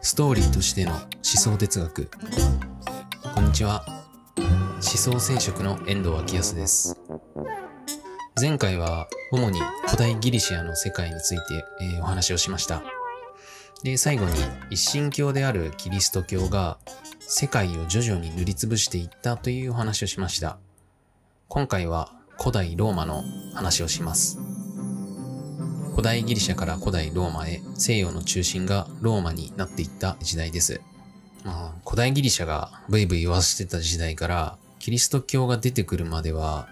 ストーリーとしての思想哲学。こんにちは。思想染色の遠藤昭康です。前回は主に古代ギリシアの世界について、えー、お話をしました。で最後に一神教であるキリスト教が世界を徐々に塗りつぶしていったというお話をしました。今回は古代ローマの話をします古代ギリシャから古代ローマへ西洋の中心がローマになっていった時代です。まあ、古代ギリシャがブイブイ言わせてた時代からキリスト教が出てくるまでは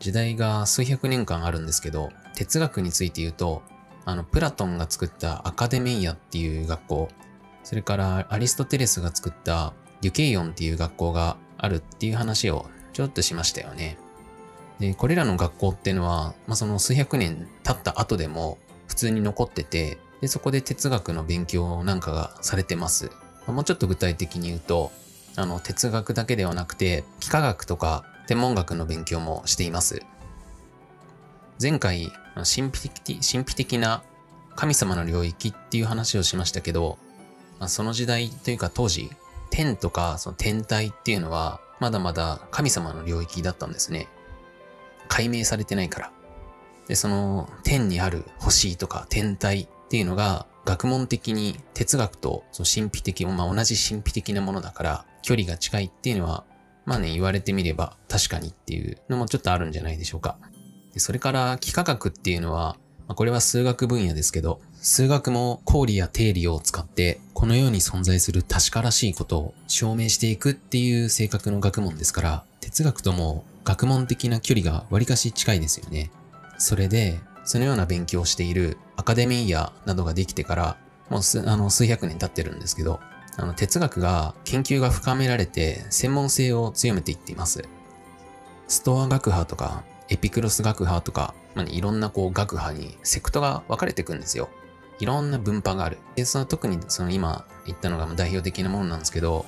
時代が数百年間あるんですけど哲学について言うとあのプラトンが作ったアカデメイアっていう学校それからアリストテレスが作ったデュケイオンっていう学校があるっていう話をちょっとしましたよね。で、これらの学校っていうのは、まあ、その数百年経った後でも普通に残ってて、で、そこで哲学の勉強なんかがされてます。まあ、もうちょっと具体的に言うと、あの、哲学だけではなくて、幾何学とか天文学の勉強もしています。前回、神秘的神秘的な神様の領域っていう話をしましたけど、まあ、その時代というか当時、天とかその天体っていうのはまだまだ神様の領域だったんですね。解明されてないから。で、その天にある星とか天体っていうのが学問的に哲学とその神秘的、まあ、同じ神秘的なものだから距離が近いっていうのはまあね、言われてみれば確かにっていうのもちょっとあるんじゃないでしょうか。でそれから幾何学っていうのは、まあ、これは数学分野ですけど、数学も公理や定理を使ってこの世に存在する確からしいことを証明していくっていう性格の学問ですから、哲学とも学問的な距離が割かし近いですよね。それで、そのような勉強をしているアカデミーヤなどができてから、もうあの数百年経ってるんですけど、あの哲学が研究が深められて専門性を強めていっています。ストア学派とかエピクロス学派とか、まあ、いろんなこう学派にセクトが分かれていくんですよ。いろんな分派がある。で、その特にその今言ったのが代表的なものなんですけど、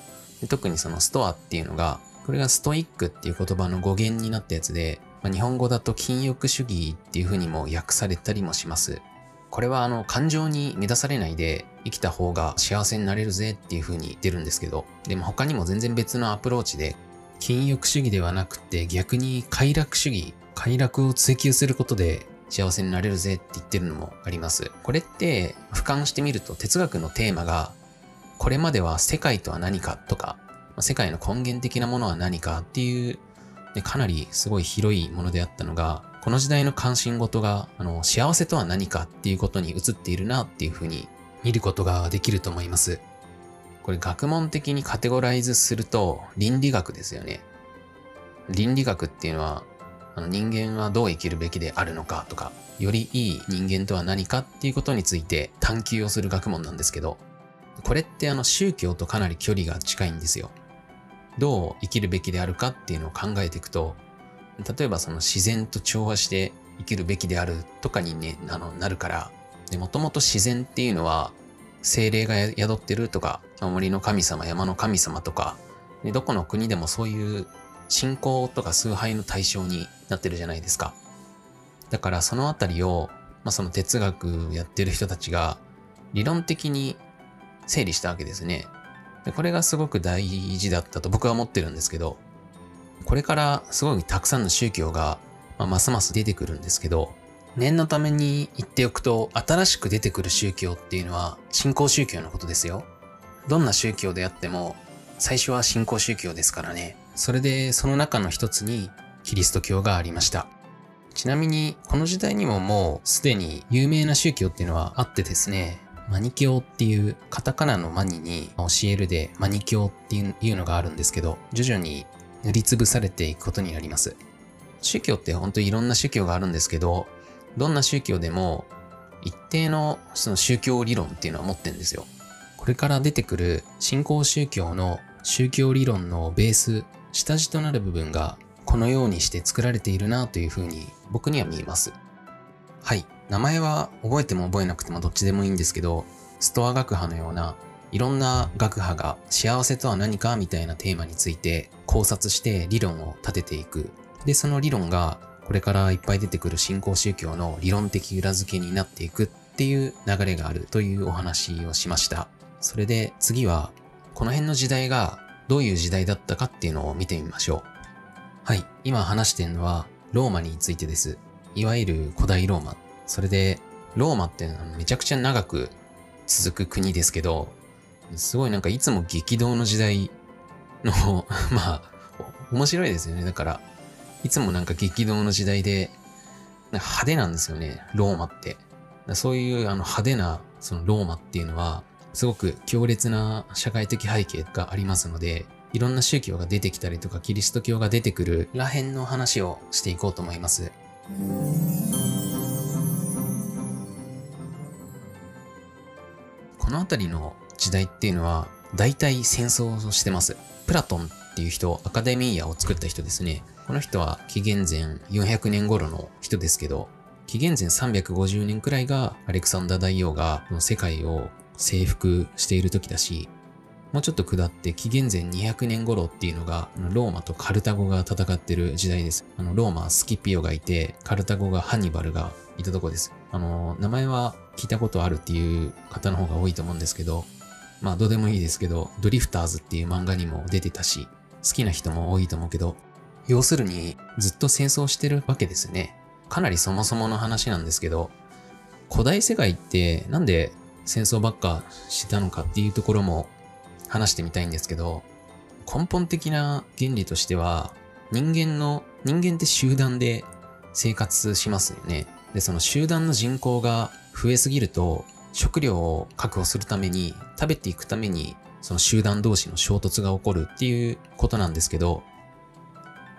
特にそのストアっていうのがこれがストイックっていう言葉の語源になったやつで、まあ、日本語だと禁欲主義っていう風にも訳されたりもします。これはあの感情に乱されないで生きた方が幸せになれるぜっていう風に言ってるんですけど、でも他にも全然別のアプローチで、禁欲主義ではなくて逆に快楽主義、快楽を追求することで幸せになれるぜって言ってるのもあります。これって俯瞰してみると哲学のテーマがこれまでは世界とは何かとか世界の根源的なものは何かっていう、ね、かなりすごい広いものであったのが、この時代の関心事が、あの、幸せとは何かっていうことに移っているなっていうふうに見ることができると思います。これ学問的にカテゴライズすると倫理学ですよね。倫理学っていうのは、あの人間はどう生きるべきであるのかとか、よりいい人間とは何かっていうことについて探求をする学問なんですけど、これってあの宗教とかなり距離が近いんですよ。どう生きるべきであるかっていうのを考えていくと、例えばその自然と調和して生きるべきであるとかにね、あの、なるから、もともと自然っていうのは、精霊が宿ってるとか、森の神様、山の神様とか、でどこの国でもそういう信仰とか崇拝の対象になってるじゃないですか。だからそのあたりを、まあ、その哲学やってる人たちが理論的に整理したわけですね。でこれがすごく大事だったと僕は思ってるんですけど、これからすごいたくさんの宗教が、まあ、ますます出てくるんですけど、念のために言っておくと、新しく出てくる宗教っていうのは新興宗教のことですよ。どんな宗教であっても、最初は新興宗教ですからね。それで、その中の一つにキリスト教がありました。ちなみに、この時代にももうすでに有名な宗教っていうのはあってですね、マニ教っていうカタカナのマニに教えるでマニ教っていうのがあるんですけど、徐々に塗りつぶされていくことになります。宗教って本当にいろんな宗教があるんですけど、どんな宗教でも一定のその宗教理論っていうのは持ってるんですよ。これから出てくる新興宗教の宗教理論のベース、下地となる部分がこのようにして作られているなというふうに僕には見えます。はい。名前は覚えても覚えなくてもどっちでもいいんですけど、ストア学派のようないろんな学派が幸せとは何かみたいなテーマについて考察して理論を立てていく。で、その理論がこれからいっぱい出てくる新興宗教の理論的裏付けになっていくっていう流れがあるというお話をしました。それで次は、この辺の時代がどういう時代だったかっていうのを見てみましょう。はい、今話してるのはローマについてです。いわゆる古代ローマ。それで、ローマってめちゃくちゃ長く続く国ですけど、すごいなんかいつも激動の時代の まあ、面白いですよね。だから、いつもなんか激動の時代で、派手なんですよね、ローマって。そういうあの派手なそのローマっていうのは、すごく強烈な社会的背景がありますので、いろんな宗教が出てきたりとか、キリスト教が出てくるらへんの話をしていこうと思います。この辺りの時代っていうのは、大体戦争をしてます。プラトンっていう人、アカデミーヤを作った人ですね。この人は紀元前400年頃の人ですけど、紀元前350年くらいがアレクサンダー大王が世界を征服している時だし、もうちょっと下って紀元前200年頃っていうのが、ローマとカルタゴが戦ってる時代です。あの、ローマはスキピオがいて、カルタゴがハンニバルがいたとこです。あの、名前は聞いたことあるっていう方の方が多いと思うんですけど、まあどうでもいいですけど、ドリフターズっていう漫画にも出てたし、好きな人も多いと思うけど、要するにずっと戦争してるわけですね。かなりそもそもの話なんですけど、古代世界ってなんで戦争ばっかしてたのかっていうところも話してみたいんですけど、根本的な原理としては、人間の、人間って集団で生活しますよね。で、その集団の人口が増えすぎると、食料を確保するために、食べていくためにその集団同士の衝突が起こるっていうことなんですけど、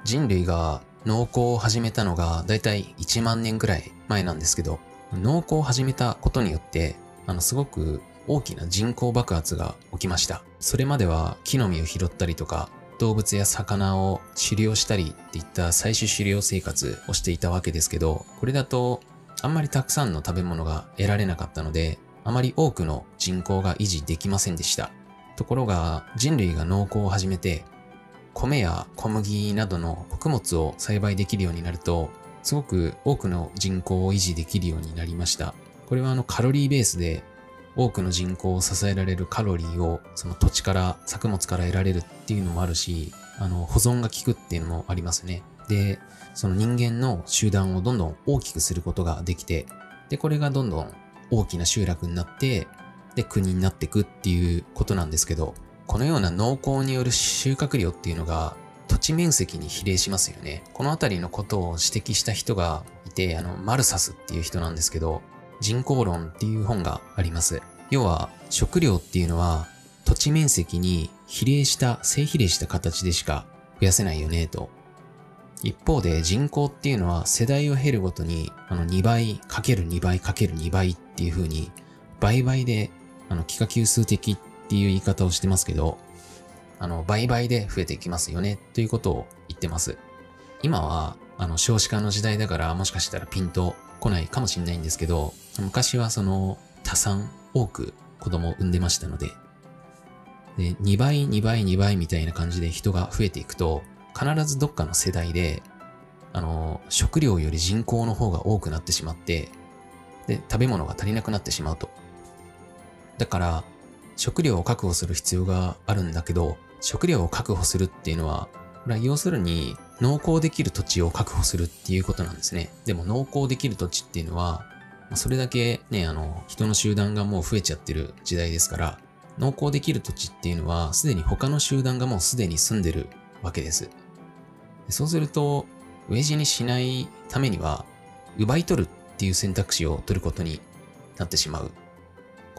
人類が農耕を始めたのがだいたい1万年ぐらい前なんですけど、農耕を始めたことによって、あの、すごく大きな人口爆発が起きました。それまでは木の実を拾ったりとか、動物や魚を狩猟したりっていった採取狩猟生活をしていたわけですけど、これだとあんまりたくさんの食べ物が得られなかったので、あまり多くの人口が維持できませんでした。ところが人類が農耕を始めて、米や小麦などの穀物を栽培できるようになると、すごく多くの人口を維持できるようになりました。これはあのカロリーベースで多くの人口を支えられるカロリーをその土地から作物から得られるっていうのもあるし、あの保存が効くっていうのもありますね。で、その人間の集団をどんどん大きくすることができて、で、これがどんどん大きな集落になって、で国になっていくっていうことなんですけど、このような農耕による収穫量っていうのが土地面積に比例しますよね。このあたりのことを指摘した人がいて、あの、マルサスっていう人なんですけど、人口論っていう本があります。要は、食料っていうのは土地面積に比例した、正比例した形でしか増やせないよね、と。一方で人口っていうのは世代を経るごとに、あの2倍かける2倍かける2倍っていう風に倍々であの、幾何級数的っていう言い方をしてますけど、あの、倍々で増えていきますよね、ということを言ってます。今は、あの、少子化の時代だからもしかしたらピンと来ないかもしれないんですけど、昔はその、多産、多く子供を産んでましたので、で、2倍、2倍、2倍みたいな感じで人が増えていくと、必ずどっかの世代で、あの、食料より人口の方が多くなってしまって、で、食べ物が足りなくなってしまうと。だから、食料を確保する必要があるんだけど、食料を確保するっていうのは、これは要するに農耕できる土地を確保するっていうことなんですね。でも農耕できる土地っていうのは、それだけね、あの、人の集団がもう増えちゃってる時代ですから、農耕できる土地っていうのは、すでに他の集団がもうすでに住んでるわけです。そうすると、飢え死にしないためには、奪い取るっていう選択肢を取ることになってしまう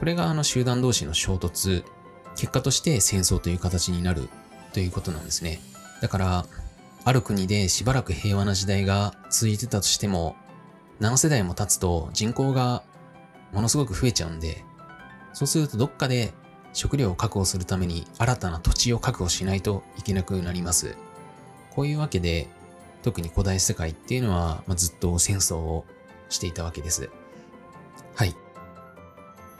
これがあの集団同士の衝突、結果として戦争という形になるということなんですね。だから、ある国でしばらく平和な時代が続いてたとしても、何世代も経つと人口がものすごく増えちゃうんで、そうするとどっかで食料を確保するために新たな土地を確保しないといけなくなります。こういうわけで、特に古代世界っていうのは、まあ、ずっと戦争をしていたわけです。はい。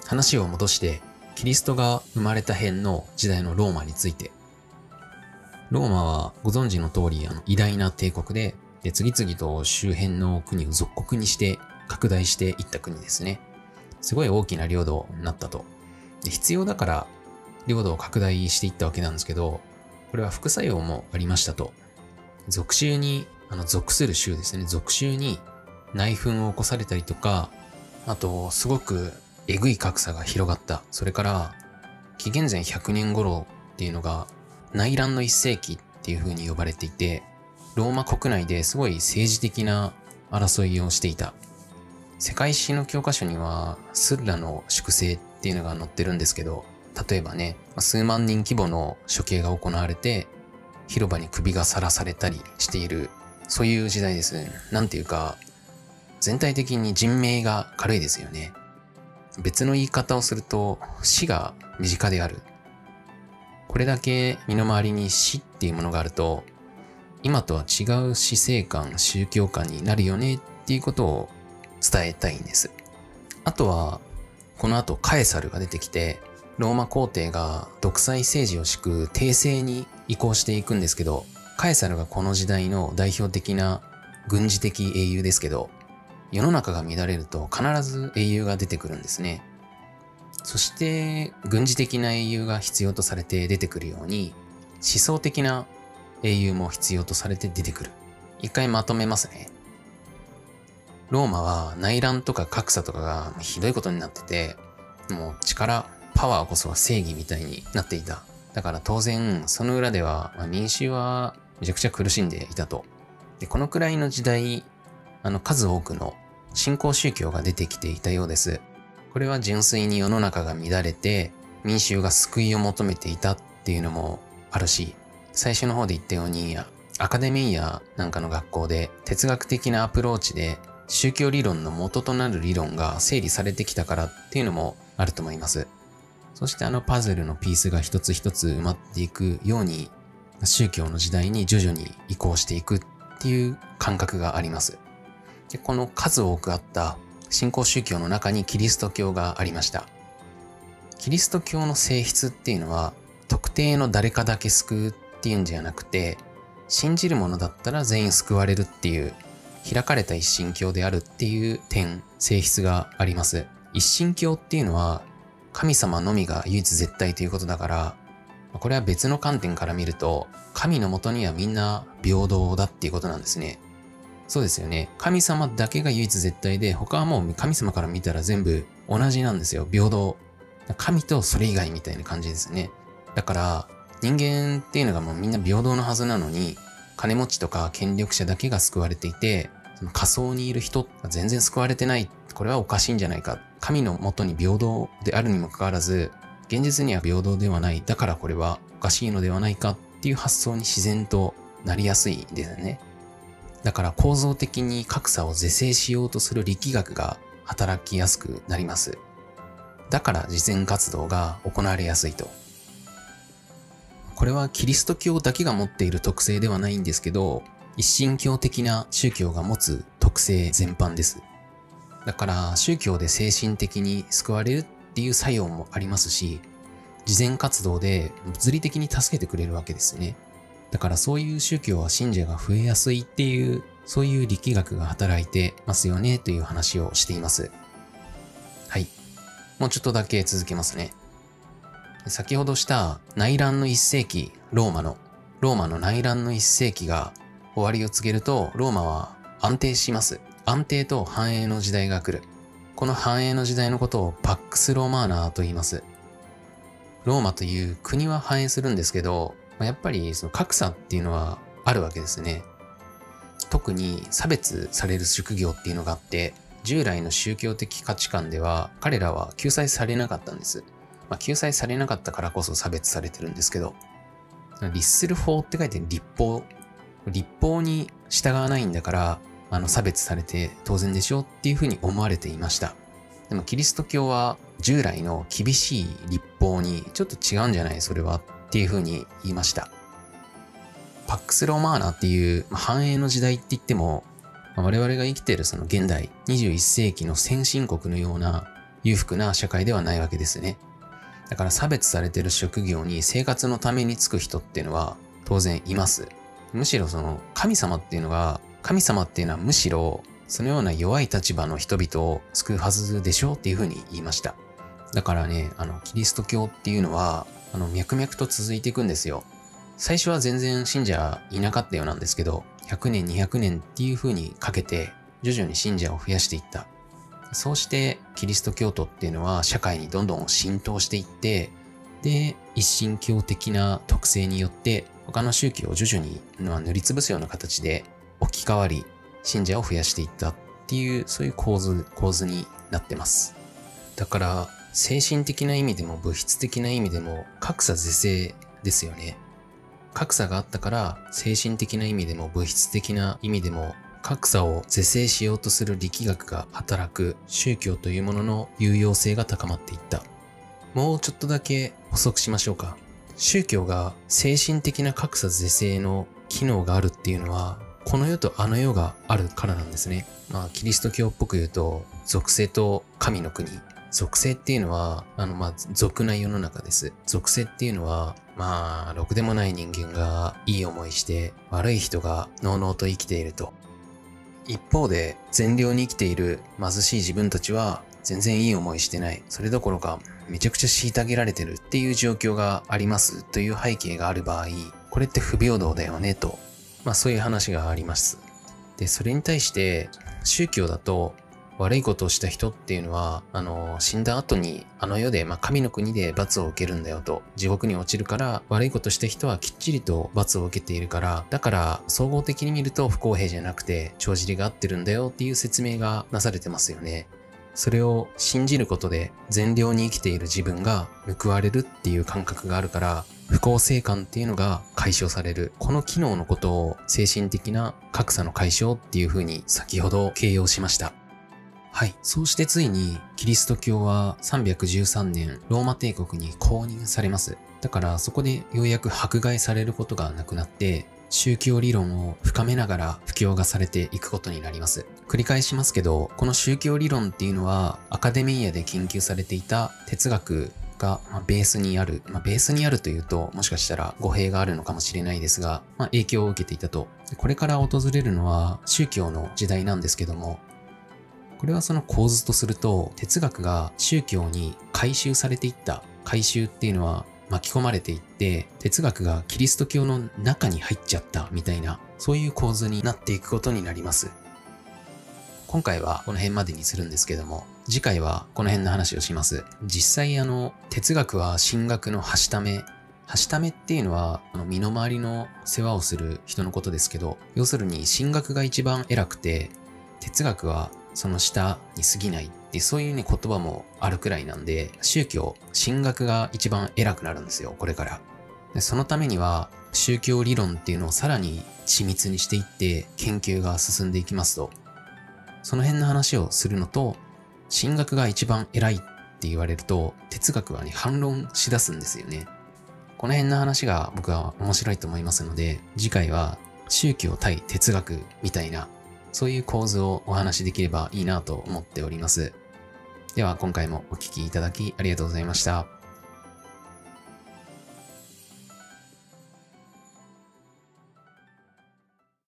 話を戻して、キリストが生まれた辺の時代のローマについて。ローマはご存知の通り、あの、偉大な帝国で、で、次々と周辺の国を属国にして拡大していった国ですね。すごい大きな領土になったと。で必要だから領土を拡大していったわけなんですけど、これは副作用もありましたと。属州に、あの、属する州ですね。属州に内紛を起こされたりとか、あと、すごくえぐい格差が広がった。それから、紀元前100年頃っていうのが、内乱の一世紀っていう風に呼ばれていて、ローマ国内ですごい政治的な争いをしていた。世界史の教科書には、スッラの粛清っていうのが載ってるんですけど、例えばね、数万人規模の処刑が行われて、広場に首がさらされたりしている、そういう時代です。なんていうか、全体的に人命が軽いですよね。別の言い方をすると、死が身近である。これだけ身の回りに死っていうものがあると、今とは違う死生観、宗教観になるよねっていうことを伝えたいんです。あとは、この後カエサルが出てきて、ローマ皇帝が独裁政治を敷く帝政に移行していくんですけど、カエサルがこの時代の代表的な軍事的英雄ですけど、世の中が乱れると必ず英雄が出てくるんですね。そして軍事的な英雄が必要とされて出てくるように思想的な英雄も必要とされて出てくる。一回まとめますね。ローマは内乱とか格差とかがひどいことになってて、もう力、パワーこそは正義みたいになっていた。だから当然、その裏では、まあ、民衆はめちゃくちゃ苦しんでいたと。で、このくらいの時代、あの数多くの新興宗教が出てきていたようです。これは純粋に世の中が乱れて、民衆が救いを求めていたっていうのもあるし、最初の方で言ったように、アカデミーやなんかの学校で哲学的なアプローチで宗教理論の元となる理論が整理されてきたからっていうのもあると思います。そしてあのパズルのピースが一つ一つ埋まっていくように、宗教の時代に徐々に移行していくっていう感覚があります。でこの数多くあった新興宗教の中にキリスト教がありました。キリスト教の性質っていうのは特定の誰かだけ救うっていうんじゃなくて信じるものだったら全員救われるっていう開かれた一神教であるっていう点、性質があります。一神教っていうのは神様のみが唯一絶対ということだから、これは別の観点から見ると、神のもとにはみんな平等だっていうことなんですね。そうですよね。神様だけが唯一絶対で、他はもう神様から見たら全部同じなんですよ。平等。神とそれ以外みたいな感じですね。だから、人間っていうのがもうみんな平等のはずなのに、金持ちとか権力者だけが救われていて、その仮想にいる人が全然救われてない。これはおかしいんじゃないか。神のもとに平等であるにもかかわらず、現実には平等ではない。だからこれはおかしいのではないかっていう発想に自然となりやすいですね。だから構造的に格差を是正しようとする力学が働きやすくなります。だから実践活動が行われやすいと。これはキリスト教だけが持っている特性ではないんですけど、一神教的な宗教が持つ特性全般です。だから宗教で精神的に救われるっていう作用もありますし、慈善活動で物理的に助けてくれるわけですね。だからそういう宗教は信者が増えやすいっていう、そういう力学が働いてますよねという話をしています。はい。もうちょっとだけ続けますね。先ほどした内乱の一世紀、ローマの、ローマの内乱の一世紀が終わりを告げると、ローマは安定します。安定と繁栄の時代が来る。この繁栄の時代のことをパックス・ローマーナーと言います。ローマという国は繁栄するんですけど、やっぱりその格差っていうのはあるわけですね。特に差別される職業っていうのがあって、従来の宗教的価値観では彼らは救済されなかったんです。まあ、救済されなかったからこそ差別されてるんですけど、律する法って書いて立法。立法に従わないんだから、あの、差別されて当然でしょうっていうふうに思われていました。でもキリスト教は従来の厳しい立法にちょっと違うんじゃないそれはっていうふうに言いました。パックス・ロマーナっていう繁栄の時代って言っても、我々が生きているその現代21世紀の先進国のような裕福な社会ではないわけですね。だから差別されてる職業に生活のために就く人っていうのは当然います。むしろその神様っていうのが神様っていうのはむしろそのような弱い立場の人々を救うはずでしょうっていうふうに言いました。だからね、あの、キリスト教っていうのは、あの、脈々と続いていくんですよ。最初は全然信者いなかったようなんですけど、100年、200年っていう風にかけて、徐々に信者を増やしていった。そうして、キリスト教徒っていうのは社会にどんどん浸透していって、で、一神教的な特性によって、他の宗教を徐々に塗りつぶすような形で置き換わり、信者を増やしていったっていう、そういう構図、構図になってます。だから、精神的な意味でも物質的な意味でも格差是正ですよね。格差があったから精神的な意味でも物質的な意味でも格差を是正しようとする力学が働く宗教というものの有用性が高まっていった。もうちょっとだけ補足しましょうか。宗教が精神的な格差是正の機能があるっていうのは、この世とあの世があるからなんですね。まあ、キリスト教っぽく言うと、属性と神の国属性っていうのは、あの、まあ、俗な世の中です。属性っていうのは、まあ、ろくでもない人間がいい思いして、悪い人がのうのうと生きていると。一方で、善良に生きている貧しい自分たちは、全然いい思いしてない。それどころか、めちゃくちゃ虐げられてるっていう状況がありますという背景がある場合、これって不平等だよねと。まあそういう話があります。で、それに対して、宗教だと、悪いことをした人っていうのは、あの、死んだ後に、あの世で、まあ、神の国で罰を受けるんだよと、地獄に落ちるから、悪いことした人はきっちりと罰を受けているから、だから、総合的に見ると不公平じゃなくて、帳尻が合ってるんだよっていう説明がなされてますよね。それを信じることで、善良に生きている自分が報われるっていう感覚があるから、不公正感っていうのが解消される。この機能のことを精神的な格差の解消っていう風に先ほど形容しました。はい。そうしてついに、キリスト教は313年、ローマ帝国に公認されます。だからそこでようやく迫害されることがなくなって、宗教理論を深めながら布教がされていくことになります。繰り返しますけど、この宗教理論っていうのは、アカデミーアで研究されていた哲学が、まベースにある、まあ、ベースにあるというと、もしかしたら語弊があるのかもしれないですが、まあ、影響を受けていたと。これから訪れるのは宗教の時代なんですけども、これはその構図とすると、哲学が宗教に回収されていった。回収っていうのは巻き込まれていって、哲学がキリスト教の中に入っちゃったみたいな、そういう構図になっていくことになります。今回はこの辺までにするんですけども、次回はこの辺の話をします。実際あの、哲学は神学のはしため、はしためっていうのは、あの身の回りの世話をする人のことですけど、要するに神学が一番偉くて、哲学はその下に過ぎないってそういうね言葉もあるくらいなんで、宗教、神学が一番偉くなるんですよ、これから。でそのためには、宗教理論っていうのをさらに緻密にしていって研究が進んでいきますと、その辺の話をするのと、進学が一番偉いって言われると、哲学はね、反論しだすんですよね。この辺の話が僕は面白いと思いますので、次回は宗教対哲学みたいなそういう構図をお話しできればいいなと思っております。では今回もお聴きいただきありがとうございました。